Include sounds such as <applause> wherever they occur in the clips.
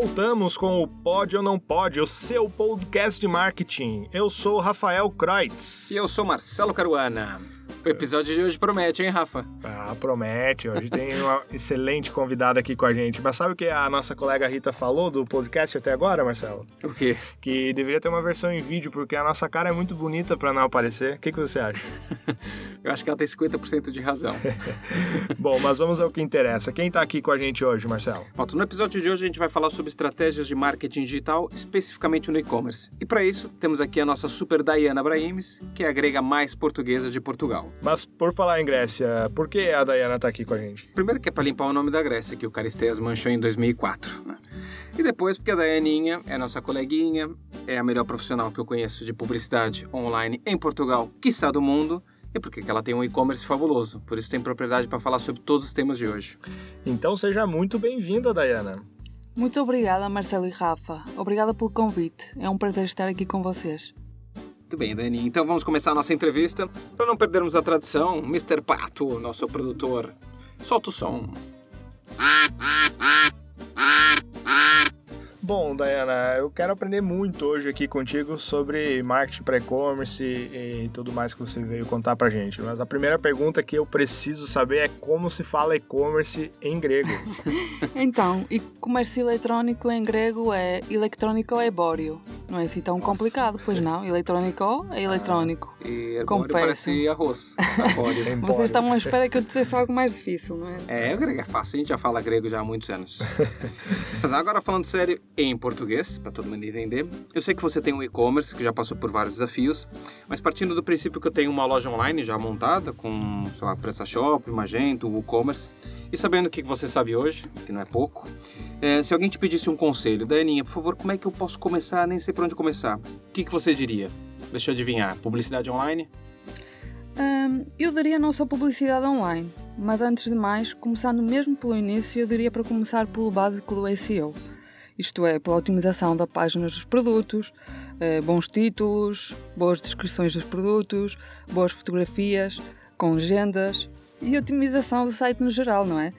voltamos com o Pode ou Não Pode, o seu podcast de marketing. Eu sou Rafael Kreutz. E eu sou Marcelo Caruana. O episódio de hoje promete, hein, Rafa? Ah, promete. Hoje tem uma <laughs> excelente convidada aqui com a gente. Mas sabe o que a nossa colega Rita falou do podcast até agora, Marcelo? O quê? Que deveria ter uma versão em vídeo, porque a nossa cara é muito bonita para não aparecer. O que, que você acha? <laughs> Eu acho que ela tem 50% de razão. <laughs> Bom, mas vamos ao que interessa. Quem tá aqui com a gente hoje, Marcelo? Pronto, no episódio de hoje a gente vai falar sobre estratégias de marketing digital, especificamente no e-commerce. E para isso, temos aqui a nossa super Diana Brahimes, que é a grega mais portuguesa de Portugal. Mas por falar em Grécia, por que a Dayana tá aqui com a gente? Primeiro que é para limpar o nome da Grécia, que o Caristeias manchou em 2004. Né? E depois porque a Dayaninha é nossa coleguinha, é a melhor profissional que eu conheço de publicidade online em Portugal, quiçá do mundo, e porque ela tem um e-commerce fabuloso. Por isso tem propriedade para falar sobre todos os temas de hoje. Então seja muito bem-vinda, Dayana. Muito obrigada, Marcelo e Rafa. Obrigada pelo convite. É um prazer estar aqui com vocês. Muito bem, Dani. Então vamos começar a nossa entrevista. Para não perdermos a tradição, Mr. Pato, nosso produtor, solta o som. Bom, Dayana, eu quero aprender muito hoje aqui contigo sobre marketing para e-commerce e tudo mais que você veio contar pra gente. Mas a primeira pergunta que eu preciso saber é como se fala e-commerce em grego. <laughs> então, e-commerce eletrônico em grego é eletrônico ebório. Não é assim tão Nossa. complicado, pois não? Eletrônico é eletrônico. Ah, e ebório parece arroz. <laughs> Vocês estavam à espera que eu dissesse algo mais difícil, não é? É, o grego é fácil, a gente já fala grego já há muitos anos. <laughs> Mas agora falando sério, em português, para todo mundo entender. Eu sei que você tem um e-commerce que já passou por vários desafios, mas partindo do princípio que eu tenho uma loja online já montada, com, sei lá, PrestaShop, Magento, WooCommerce, e sabendo o que você sabe hoje, que não é pouco, é, se alguém te pedisse um conselho, Daninha, por favor, como é que eu posso começar? Nem sei por onde começar. O que, que você diria? Deixa eu adivinhar. Publicidade online? Um, eu daria não só publicidade online, mas antes de mais, começando mesmo pelo início, eu diria para começar pelo básico do SEO isto é, pela otimização da páginas dos produtos, eh, bons títulos, boas descrições dos produtos, boas fotografias, com legendas e otimização do site no geral, não é?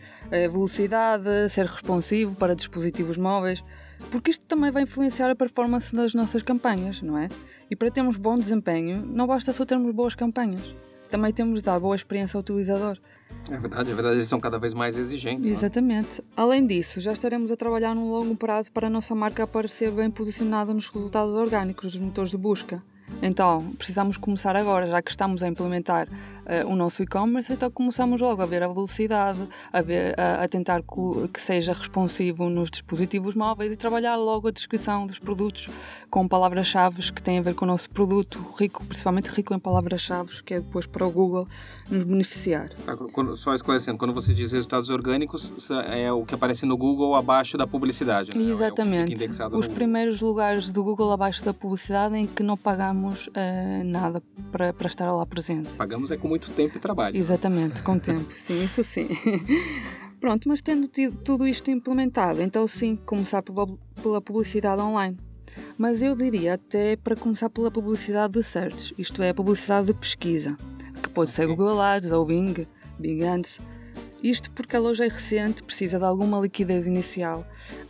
Velocidade, ser responsivo para dispositivos móveis, porque isto também vai influenciar a performance das nossas campanhas, não é? E para termos bom desempenho, não basta só termos boas campanhas, também temos de dar boa experiência ao utilizador. É verdade, é verdade, eles são cada vez mais exigentes. É? Exatamente. Além disso, já estaremos a trabalhar num longo prazo para a nossa marca aparecer bem posicionada nos resultados orgânicos dos motores de busca. Então, precisamos começar agora, já que estamos a implementar uh, o nosso e-commerce, então começamos logo a ver a velocidade, a, ver, a, a tentar que seja responsivo nos dispositivos móveis e trabalhar logo a descrição dos produtos com palavras-chave que têm a ver com o nosso produto, rico, principalmente rico em palavras-chave, que é depois para o Google nos beneficiar. Tá, só esclarecendo, quando você diz resultados orgânicos, é o que aparece no Google abaixo da publicidade, né? Exatamente. É Os primeiros lugares do Google abaixo da publicidade em que não pagamos uh, nada para, para estar lá presente. Pagamos é com muito tempo e trabalho. Exatamente, com <laughs> tempo, sim, isso sim. <laughs> Pronto, mas tendo tido tudo isto implementado, então sim, começar pela publicidade online. Mas eu diria até para começar pela publicidade de search, isto é, a publicidade de pesquisa, que pode ser Google Ads ou Bing, Bing Ads. Isto porque a loja é recente, precisa de alguma liquidez inicial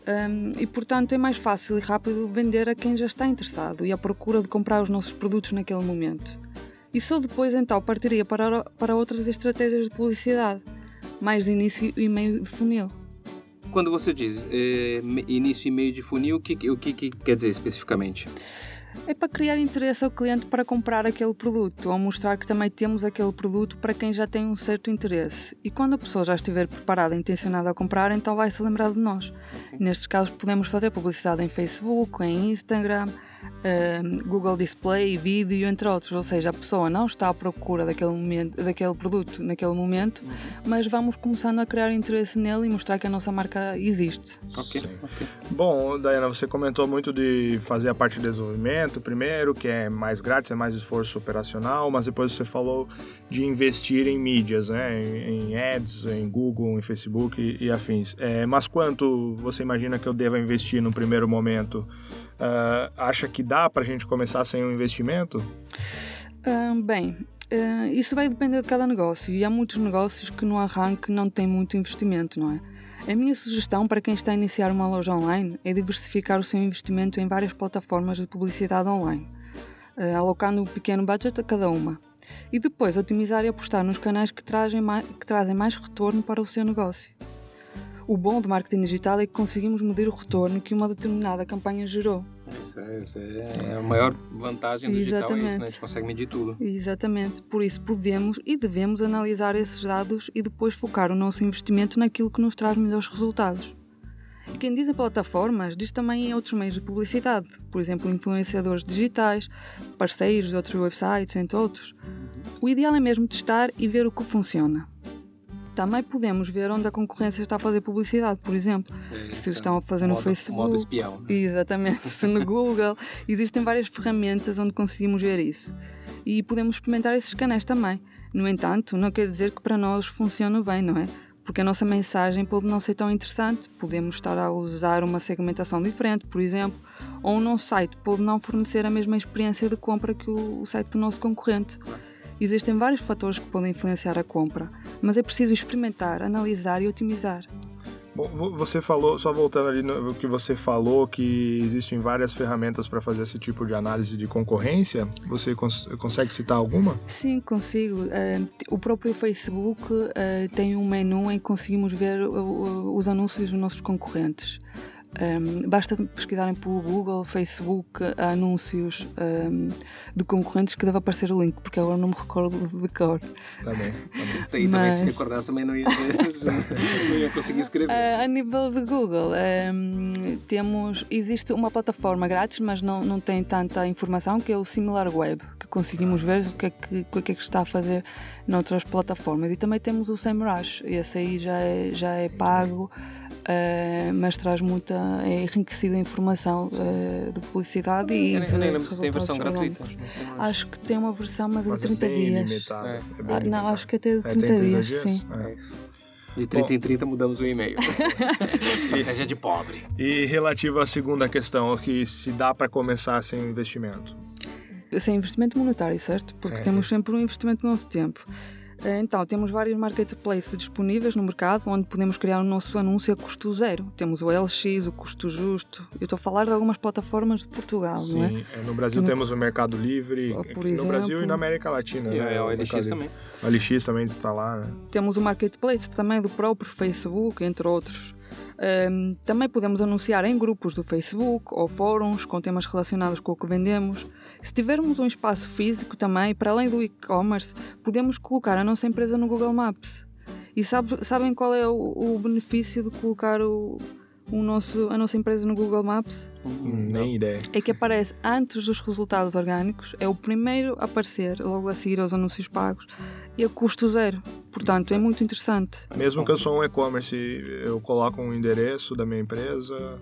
um, e, portanto, é mais fácil e rápido vender a quem já está interessado e à procura de comprar os nossos produtos naquele momento e só depois então partiria para, para outras estratégias de publicidade, mais de início e meio de funil. Quando você diz eh, início e meio de funil, o que, o que, que quer dizer especificamente? É para criar interesse ao cliente para comprar aquele produto ou mostrar que também temos aquele produto para quem já tem um certo interesse. E quando a pessoa já estiver preparada e intencionada a comprar, então vai se lembrar de nós. Nestes casos, podemos fazer publicidade em Facebook, em Instagram, uh, Google Display, vídeo, entre outros. Ou seja, a pessoa não está à procura daquele, momento, daquele produto naquele momento, uhum. mas vamos começando a criar interesse nele e mostrar que a nossa marca existe. Ok, ok. Bom, Diana, você comentou muito de fazer a parte de desenvolvimento primeiro, que é mais grátis, é mais esforço operacional, mas depois você falou de investir em mídias, né? em, em ads, em Google, em Facebook e, e afins. É, mas quanto você imagina que eu deva investir no primeiro momento? Uh, acha que dá para a gente começar sem um investimento? Bem, uh, isso vai depender de cada negócio e há muitos negócios que no arranque não têm muito investimento, não é? A minha sugestão para quem está a iniciar uma loja online é diversificar o seu investimento em várias plataformas de publicidade online, eh, alocando um pequeno budget a cada uma. E depois otimizar e apostar nos canais que, trazem mais, que trazem mais retorno para o seu negócio. O bom do marketing digital é que conseguimos medir o retorno que uma determinada campanha gerou. Isso é, isso é a maior vantagem do digital, é isso, né? Exatamente. A gente consegue medir tudo. Exatamente, por isso podemos e devemos analisar esses dados e depois focar o nosso investimento naquilo que nos traz melhores resultados. E quem diz em plataformas, diz também em outros meios de publicidade, por exemplo, influenciadores digitais, parceiros de outros websites, entre outros. O ideal é mesmo testar e ver o que funciona. Também podemos ver onde a concorrência está a fazer publicidade, por exemplo. Isso, Se estão a fazer no modo- Facebook. Modo espião. né? Exatamente, se no <laughs> Google. Existem várias ferramentas onde conseguimos ver isso. E podemos experimentar esses canais também. No entanto, não quer dizer que para nós funcione bem, não é? Porque a nossa mensagem pode não ser tão interessante, podemos estar a usar uma segmentação diferente, por exemplo, ou o nosso site pode não fornecer a mesma experiência de compra que o, o site do nosso concorrente. Existem vários fatores que podem influenciar a compra, mas é preciso experimentar, analisar e otimizar. Bom, vo- você falou, só voltando ali no que você falou, que existem várias ferramentas para fazer esse tipo de análise de concorrência. Você cons- consegue citar alguma? Sim, consigo. O próprio Facebook eh, tem um menu em que conseguimos ver os anúncios dos nossos concorrentes. Um, basta pesquisarem pelo Google, Facebook, anúncios um, de concorrentes que deve aparecer o link, porque agora não me recordo de cor. Tá bem. Tá bem. E também se Mas- recordasse também não ia, <laughs> não ia conseguir escrever. Uh, a nível de Google, um, temos, existe uma plataforma grátis, mas não, não tem tanta informação, que é o SimilarWeb, que conseguimos ver o que é que, o que, é que está a fazer noutras plataformas. E também temos o SEMrush, esse aí já é, já é pago, uh, mas traz muita, é enriquecida informação uh, de publicidade e Eu nem- eu nem de lembro se tem versão gratuita. Acho que tem uma versão, mas, é de 30 bem dias. É. é Ah, não, acho que é até de É, 30, tem 30 dias, dias? sim. É. É. De 30 em 30 mudamos o e-mail. <laughs> Estratégia de pobre. E relativo à segunda questão, que se dá para começar sem investimento. sem investimento monetário, certo? Porque É, temos sempre um investimento do nosso tempo. Eh, Então, temos vários marketplaces disponíveis no mercado onde podemos criar o nosso anúncio a custo zero. Temos o LX, o custo justo. Eu estou a falar de algumas plataformas de Portugal, não é? Sim, é, no Brasil No- temos o Mercado Livre, Ou, por no Brasil exemplo- e na América Latina. E né, o Mercado Livre. também. O LX também está lá, né? Temos o marketplace também do próprio Facebook, entre outros. Ehm, também podemos anunciar em grupos do Facebook ou fóruns com temas relacionados com o que vendemos. Se tivermos um espaço físico também, para além do e-commerce, podemos colocar a nossa empresa no Google Maps. E sabe- sabem qual é o, o benefício de colocar o, o nosso, a nossa empresa no Google Maps? Hum, Nem ideia. É que aparece antes dos resultados orgânicos, é o primeiro a aparecer, logo a seguir aos anúncios pagos, e a custo zero. Portanto, é muito interessante. Mesmo que eu sou um e-commerce, eu coloco um endereço da minha empresa.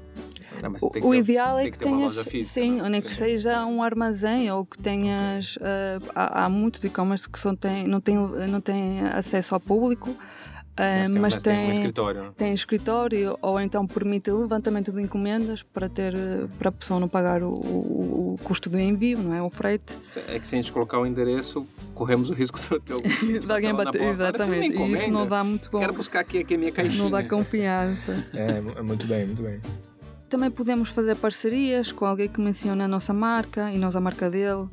Não, O, tem ter- ideal é tem que, que tenhas, física, sim, né? nem que seja um armazém ou que tenhas. ah, há, há muitos e-commerce que só têm, não, têm, não têm acesso ao público, Mas tem, mas mas tem um escritório. têm escritório ou então permite levantamento de encomendas para ter ah, para a pessoa não pagar o, o- o custo do envio, não é? O frete. É que se a gente colocar o endereço, corremos o risco teu cliente De <laughs> alguém bater lá na bater, porta, "Olha, exatamente. E isso não dá muito bom. Quero buscar aqui, aqui a minha caixinha. Não dá confiança. É, é muito bem, muito bem. Também podemos fazer parcerias com alguém que menciona a nossa marca e nós a marca dele.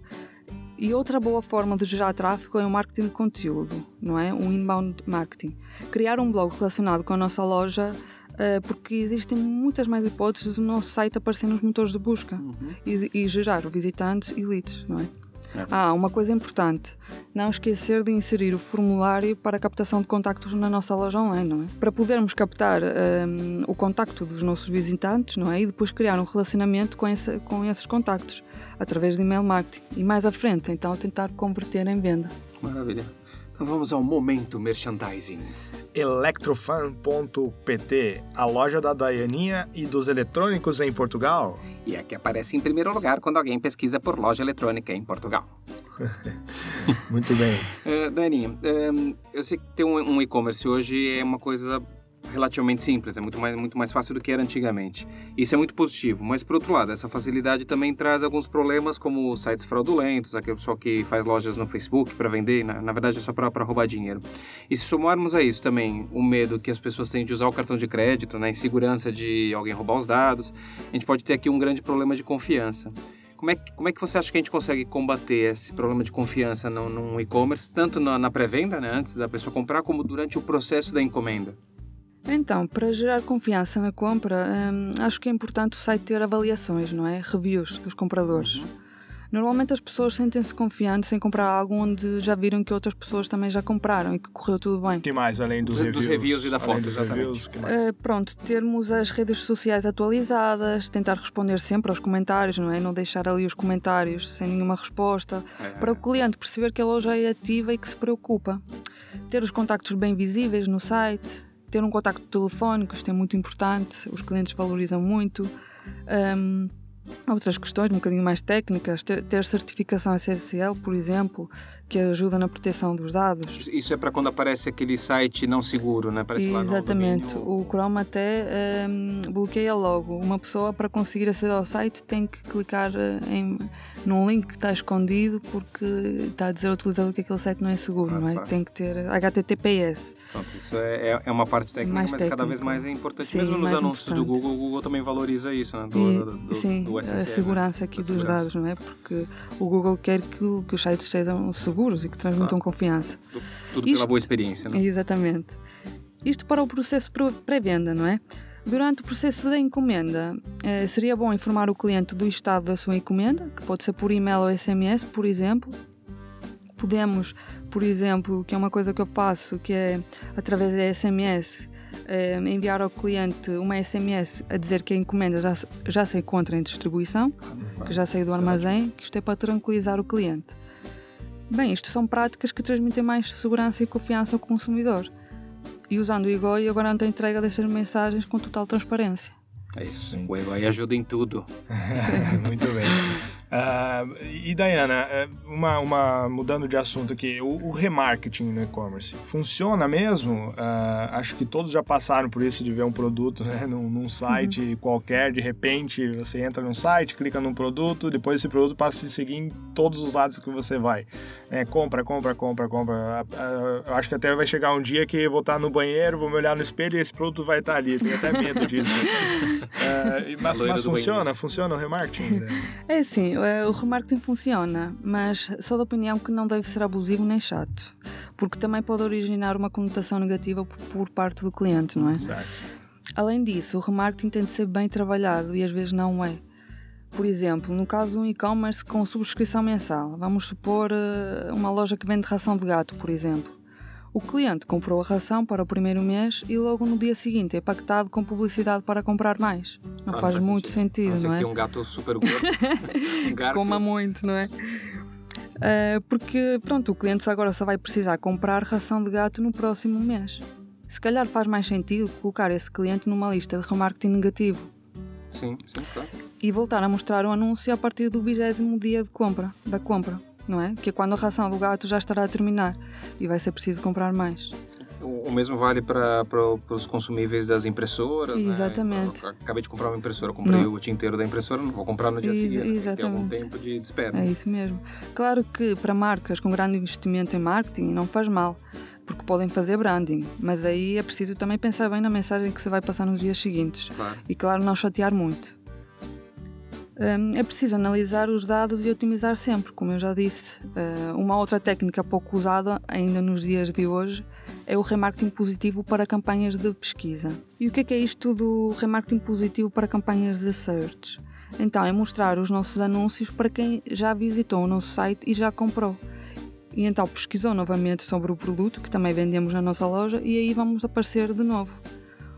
E outra boa forma de gerar tráfego é o marketing de conteúdo, não é? Um inbound marketing. Criar um blog relacionado com a nossa loja, eh, porque existem muitas mais hipóteses do nosso site aparecer nos motores de busca e, e gerar visitantes e leads, não é? É. Ah, uma coisa importante: não esquecer de inserir o formulário para a captação de contactos na nossa loja online, não é? Para podermos captar hum, o contacto dos nossos visitantes, não é? E depois criar um relacionamento com, esse- com esses contactos através de email marketing. E mais à frente, então, tentar converter em venda. Maravilha. Então vamos ao momento merchandising. Electrofan.pt, a loja da Daianinha e dos eletrônicos em Portugal. E é que aparece em primeiro lugar quando alguém pesquisa por loja eletrônica em Portugal. <laughs> Muito bem. <laughs> Uh, Daninha, um, eu sei que ter um, um e-commerce hoje é uma coisa relativamente simples, é muito mais, muito mais fácil do que era antigamente. Isso é muito positivo, mas por outro lado, essa facilidade também traz alguns problemas, como sites fraudulentos, aquele pessoal que faz lojas no Facebook para vender, na, na, verdade é só para roubar dinheiro. E se somarmos a isso também o medo que as pessoas têm de usar o cartão de crédito, na né, insegurança de alguém roubar os dados, a gente pode ter aqui um grande problema de confiança. Como é, que, como é que você acha que a gente consegue combater esse problema de confiança no, no e-commerce, tanto na, na pré-venda, né, antes da pessoa comprar, como durante o processo da encomenda? Então, para gerar confiança na compra, hum, acho que é importante o site ter avaliações, não é? Reviews dos compradores. Uhum. Normalmente as pessoas sentem-se confiantes em comprar algo onde já viram que outras pessoas também já compraram e que correu tudo bem. que mais, além dos, dos reviews? Dos reviews e da foto, exatamente. Reviews, uh, pronto, termos as redes sociais atualizadas, tentar responder sempre aos comentários, não é? Não deixar ali os comentários sem nenhuma resposta, é. para o cliente perceber que a loja é ativa e que se preocupa. Ter os contactos bem visíveis no site, ter um contacto telefónico, isto é muito importante, os clientes valorizam muito. Um, outras questões um bocadinho mais técnicas, ter, ter certificação SSL, por exemplo, que ajuda na proteção dos dados. Isso é para quando aparece aquele site não seguro, né? Aparece Exatamente. o Chrome até um, bloqueia logo. Uma pessoa para conseguir aceder ao site tem que clicar eh, em, num link que está escondido porque está a dizer ao utilizador que aquele site não é seguro, ah, não é? Tem que ter HTTPS. Pronto, isso é, é, é uma parte técnica, mais mas técnica. cada vez mais é importante. Sim, Mesmo nos anúncios importante. do Google, o Google também valoriza isso, né? Do, e, do, do, sim, do SSL, a segurança aqui a dos segurança. dados, não é? Porque o Google quer que, que os sites sejam seguros e que transmitam confiança. Tudo, tudo Isto, pela boa experiência, não é? Exatamente. Isto para o processo pré-venda, não é? Durante o processo da encomenda, eh, seria bom informar o cliente do estado da sua encomenda, que pode ser por e-mail ou SMS, por exemplo. Podemos, por exemplo, que é uma coisa que eu faço, que é através da SMS, eh, enviar ao cliente uma SMS a dizer que a encomenda já, já se encontra em distribuição, que já saiu do armazém, que isto é para tranquilizar o cliente. Bem, isto são práticas que transmitem mais segurança e confiança ao consumidor e usando o Igoi eu garanto a entrega dessas mensagens com total transparência. É isso. Sim. O Igoi ajuda em tudo. <laughs> Muito bem. Uh, e Dayana, é, uma, uma, mudando de assunto aqui, o, o remarketing no e-commerce funciona mesmo? Uh, acho que todos já passaram por isso de ver um produto né, num, num site uhum. qualquer, de repente você entra num site, clica num produto, depois esse produto passa a se seguir em todos os lados que você vai. É, compra, compra, compra, compra. Uh, acho que até vai chegar um dia que vou estar no banheiro, vou me olhar no espelho e esse produto vai estar ali. Tenho até medo disso. <laughs> mas, mas funciona? Funciona o remarketing? Né? É sim o remarketing funciona, mas sou da opinião que não deve ser abusivo nem chato, porque também pode originar uma conotação negativa por parte do cliente, não é? Certo. Além disso, o remarketing tem de ser bem trabalhado e às vezes não é. Por exemplo, no caso de um e-commerce com subscrição mensal, vamos supor eh, uma loja que vende ração de gato, por exemplo. O cliente comprou a ração para o primeiro mês e logo no dia seguinte é pactado com publicidade para comprar mais. Não ah, faz, muito sentido, não é? Tem um gato super gordo. <laughs> um Coma muito, não é? Uh, porque, pronto, o cliente agora só vai precisar comprar ração de gato no próximo mês. Se calhar faz mais sentido colocar esse cliente numa lista de remarketing negativo. Sim, sim, claro. E voltar a mostrar o anúncio a partir do vigésimo dia de compra, da compra não é? Que é quando a ração do gato já estará a terminar e vai ser preciso comprar mais. O mesmo vale para, para, os consumíveis das impressoras, né? Exatamente. Né? acabei de comprar uma impressora, comprei não. o tinteiro da impressora, não vou comprar no dia Ex seguinte. Exatamente. Tem algum tempo de, de espera. É isso mesmo. Claro que para marcas com grande investimento em marketing não faz mal, porque podem fazer branding, mas aí é preciso também pensar bem na mensagem que se vai passar nos dias seguintes. Claro. E claro, não chatear muito. Hum, é preciso analisar os dados e otimizar sempre, como eu já disse. Hum, uma outra técnica pouco usada ainda nos dias de hoje é o remarketing positivo para campanhas de pesquisa. E o é, que é isto do remarketing positivo para campanhas de search? Então, é mostrar os nossos anúncios para quem já visitou o nosso site e já comprou. E então pesquisou novamente sobre o produto que também vendemos na nossa loja e aí vamos aparecer de novo.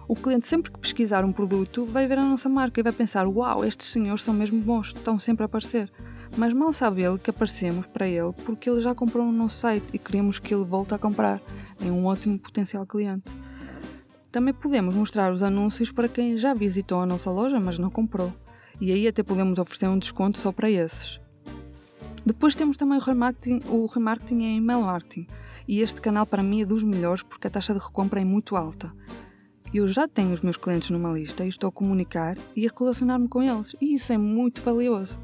O cliente, sempre que pesquisar um produto, vai ver a nossa marca e vai pensar: Uau, estes senhores são mesmo bons, estão sempre a aparecer. Mas mal sabe ele que aparecemos para ele porque ele já comprou no nosso site e queremos que ele volte a comprar. É um ótimo potencial cliente. Também podemos mostrar os anúncios para quem já visitou a nossa loja, mas não comprou. E aí até podemos oferecer um desconto só para esses. Depois temos também o remarketing, o remarketing em email marketing. E este canal para mim é dos melhores porque a taxa de recompra é muito alta. Eu já tenho os meus clientes numa lista e estou a comunicar e a relacionar-me com eles. E isso é muito valioso.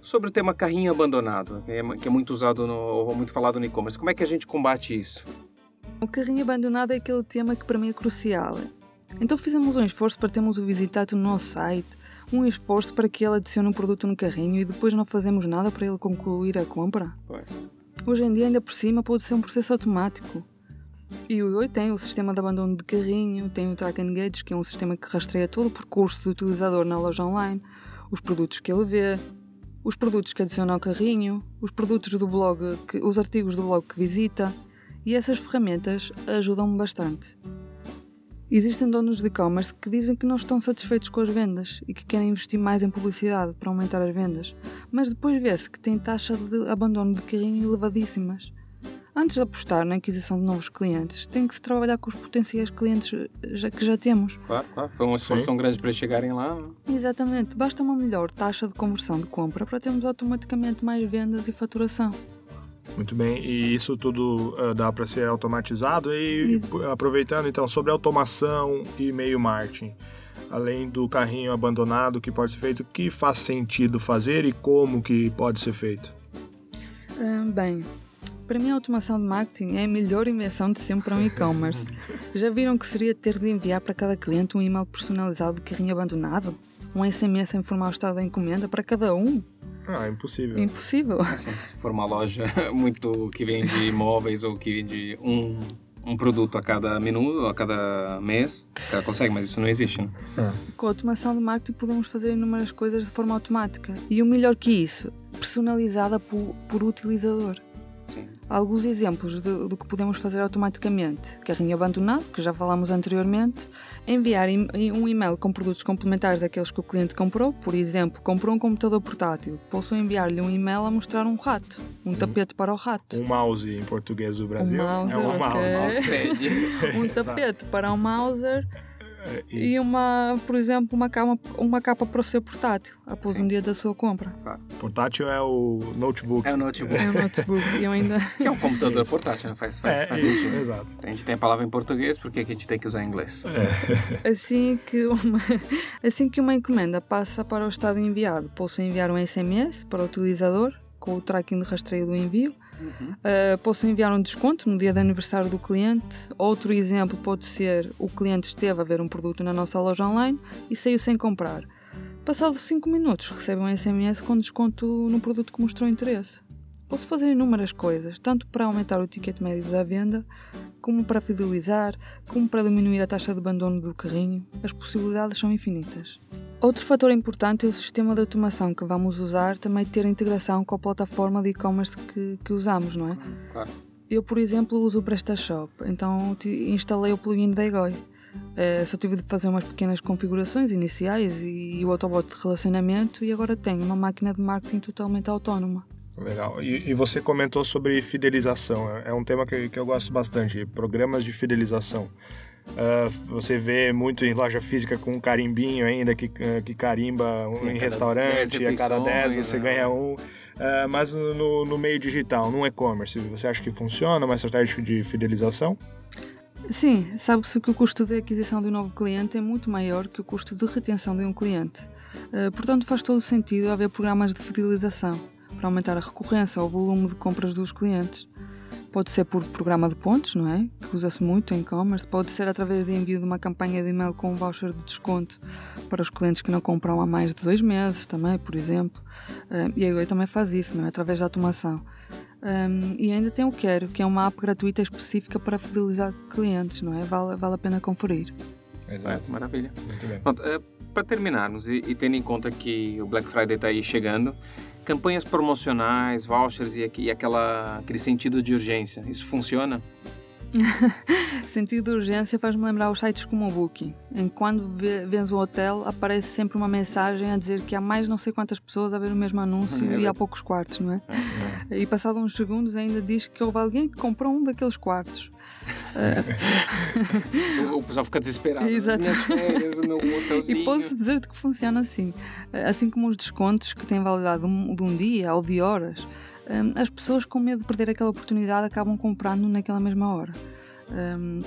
Sobre o tema carrinho abandonado, que é, é muito usado no, ou muito falado no e-commerce, como é que a gente combate isso? O carrinho abandonado é aquele tema que para mim é crucial. Então fizemos um esforço para termos o visitante no nosso site, um esforço para que ele adicione um produto no carrinho e depois não fazemos nada para ele concluir a compra. Pois. Hoje em dia, ainda por cima, pode ser um processo automático. E o Oi tem o sistema de abandono de carrinho, tem o Track Engage, que é um sistema que rastreia todo o percurso do utilizador na loja online, os produtos que ele vê, os produtos que adiciona ao carrinho, os produtos do blog, que, os artigos do blog que visita, e essas ferramentas ajudam-me bastante. Existem donos de e-commerce que dizem que não estão satisfeitos com as vendas e que querem investir mais em publicidade para aumentar as vendas, mas depois vê-se que têm taxa de abandono de carrinho elevadíssimas. Antes de apostar na aquisição de novos clientes, tem que se trabalhar com os potenciais clientes já, que já temos. Claro, claro. Foi um esforço Sim. tão grande para eles chegarem lá. Exatamente, basta uma melhor taxa de conversão de compra para termos automaticamente mais vendas e faturação. Muito bem, e isso tudo ah, dá para ser automatizado e Isso. aproveitando então sobre automação e e-mail marketing. Além do carrinho abandonado que pode ser feito, o que faz sentido fazer e como que pode ser feito? Ah, bem, para mim a automação de marketing é a melhor invenção de sempre para um e-commerce. Já viram que seria ter de enviar para cada cliente um e-mail personalizado de carrinho abandonado? Um SMS a informar o estado da encomenda para cada um? Ah, impossível. Impossível. Assim, se for uma loja <laughs> muito que vende imóveis ou que vende um, um produto a cada minuto, a cada mês, ela consegue, mas isso não existe, né? Com a automação de marketing podemos fazer inúmeras coisas de forma automática. E o melhor que isso, personalizada por, por utilizador. Sim. Alguns exemplos de- do que podemos fazer automaticamente. Carrinho abandonado, que já falámos anteriormente. Enviar um e-mail com produtos complementares daqueles que o cliente comprou. Por exemplo, comprou um computador portátil. Posso enviar-lhe um e-mail a mostrar um rato. Um tapete para o rato. Um mouse em português do Brasil. mouse, é um ok. mouse. Um <laughs> tapete para o mouser É, e uma, por exemplo, uma capa, uma capa para o seu portátil após Sim. um dia da sua compra. Portátil é o notebook. É o notebook. É um notebook e eu ainda. <laughs> Que é um computador Isso. portátil, né? Faz, faz, É, faz isso, sentido. exato. A gente tem a palavra em português, por que que a gente tem que usar em inglês? <laughs> Assim que, uma, <laughs> assim que uma encomenda passa para o estado enviado, posso enviar um SMS para o utilizador com o tracking de rastreio do envio. Uh, posso enviar um desconto no dia de aniversário do cliente. Outro exemplo pode ser o cliente esteve a ver um produto na nossa loja online e saiu sem comprar. Passados 5 minutos, recebe um SMS com desconto no produto que mostrou interesse. Posso fazer inúmeras coisas, tanto para aumentar o ticket médio da venda, como para fidelizar, como para diminuir a taxa de abandono do carrinho. As possibilidades são infinitas. Outro fator importante é o sistema de automação que vamos usar também ter integração com a plataforma de e-commerce que, que usamos, não é? Claro. Eu, por exemplo, uso o PrestaShop, então instalei o plugin da Egoi. Eh, só tive de fazer umas pequenas configurações iniciais e, o autobot de relacionamento e agora tenho uma máquina de marketing totalmente autónoma. Legal. E, e você comentou sobre fidelização. É é um tema que, que eu gosto bastante. Programas de fidelização. Ah, você vê muito em loja física com um carimbinho ainda que, ah, que carimba um Sim, em restaurante, 10 a cada 10 refeições, você né? ganha um. Ah, mas no, no meio digital, no e-commerce, você acha que funciona uma estratégia de fidelização? Sim, sabe-se que o custo de aquisição de um novo cliente é muito maior que o custo de retenção de um cliente. Eh, portanto, faz todo sentido haver programas de fidelização para aumentar a recorrência ou o volume de compras dos clientes. Pode ser por programa de pontos, não é? Que usa-se muito em e-commerce. Pode ser através de envio de uma campanha de e-mail com um voucher de desconto para os clientes que não compram há mais de dois meses, também, por exemplo. Eh, e a Oi também faz isso, não é? Através da automação. Um, e ainda tem o Quero, que é uma app gratuita específica para fidelizar clientes, não é? Vale, vale a pena conferir. Certo, maravilha. Muito bem. Pronto, é, para terminarmos e, e tendo em conta que o Black Friday está aí chegando, campanhas promocionais, vouchers e, e aquela, aquele sentido de urgência, isso funciona? <laughs> Sentido de urgência faz-me lembrar os sites como o Booking, em que quando vês um hotel aparece sempre uma mensagem a dizer que há mais não sei quantas pessoas a ver o mesmo anúncio É e há poucos quartos, não é? E passado uns segundos ainda diz que houve alguém que comprou um daqueles quartos. <laughs> O, o pessoal fica desesperado. Exato. Minhas férias, o meu <laughs> hotelzinho. E posso dizer-te que funciona assim. Assim como os descontos que têm validade de de um dia ou de horas, hum, as pessoas com medo de perder aquela oportunidade acabam comprando naquela mesma hora. Hum,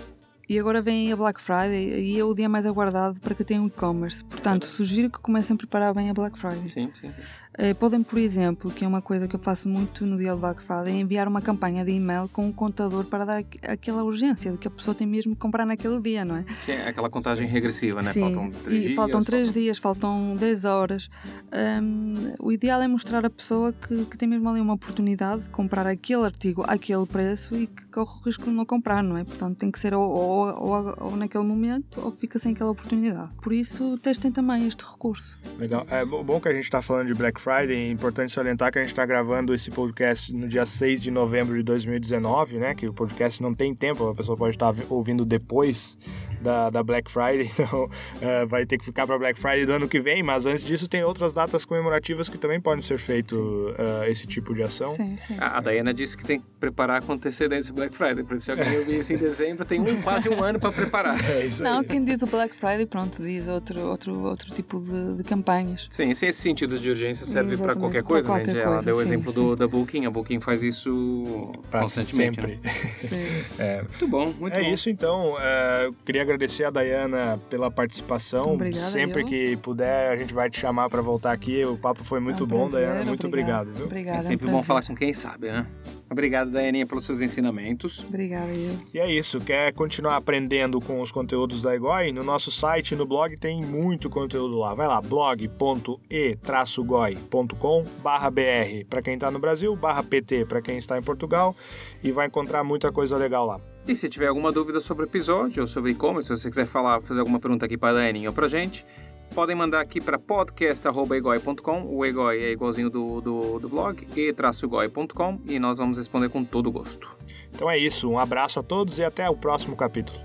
E agora vem a Black Friday e é o dia mais aguardado para quem tem um e-commerce. Portanto, sugiro que comecem a preparar bem a Black Friday. Sim, sim. Eh, podem, por exemplo, que é uma coisa que eu faço muito no dia do Black Friday, é enviar uma campanha de e-mail com um contador para dar aqu- aquela urgência de que a pessoa tem mesmo que comprar naquele dia, não é? Sim, é aquela contagem regressiva, né? Sim, Faltam três e dias. faltam três faltam- dias, faltam 10 horas. Hum, o ideal é mostrar à pessoa que, que tem mesmo ali uma oportunidade de comprar aquele artigo àquele preço e que corre o risco de não comprar, não é? Portanto, tem que ser ou, ou, ou- ou naquele momento ou fica sem aquela oportunidade. Por isso, testem também este recurso. Legal. É bo- bom que a gente está falando de Black Friday. É importante salientar que a gente está gravando esse podcast no dia 6 de novembro de 2019, né? Que o podcast não tem tempo, a pessoa pode estar ouvindo depois da, da Black Friday, <laughs> então é, vai ter que ficar para Black Friday do ano que vem. Mas antes disso, tem outras datas comemorativas que também podem ser feito é, esse tipo de ação. Sim, sim. A a Dayana disse que tem que preparar com antecedência o Black Friday. Por isso, se alguém ouvir isso em dezembro, tem um, quase um ano para preparar. <laughs> É isso Não, aí. quem diz o Black Friday, pronto, diz outro, outro, outro tipo de, de campanhas. Sim, sim, esse sentido de urgência serve para qualquer pra coisa, qualquer né? Ela coisa, deu o exemplo do, da Booking. A Booking faz isso Pra constantemente. sempre. Né? Sim. <laughs> É, Muito bom, muito é bom. isso então. É, eu queria agradecer a Dayana pela participação. Obrigada, Sempre eu. que puder, a gente vai te chamar para voltar aqui. O papo foi muito É um bom, prazer, Dayana. Muito obrigado. viu? Obrigada, É sempre um bom falar com quem sabe, né? Obrigado, Dayaninha, pelos seus ensinamentos. Obrigada, eu. E é isso. Quer continuar aprendendo com os conteúdos da Egoi? No nosso site, no blog, tem muito conteúdo lá. Vai lá, blog.e-goi.com br para quem está no Brasil, barra pt para quem está em Portugal e vai encontrar muita coisa legal lá. E se tiver alguma dúvida sobre o episódio ou sobre e-commerce, se você quiser falar, fazer alguma pergunta aqui para a Dayaninha ou para gente, podem mandar aqui para podcast.egoi.com. O Egoi é igualzinho do, do, do blog, e-goi.com, e nós vamos responder com todo gosto. Então é isso. Um abraço a todos e até o próximo capítulo.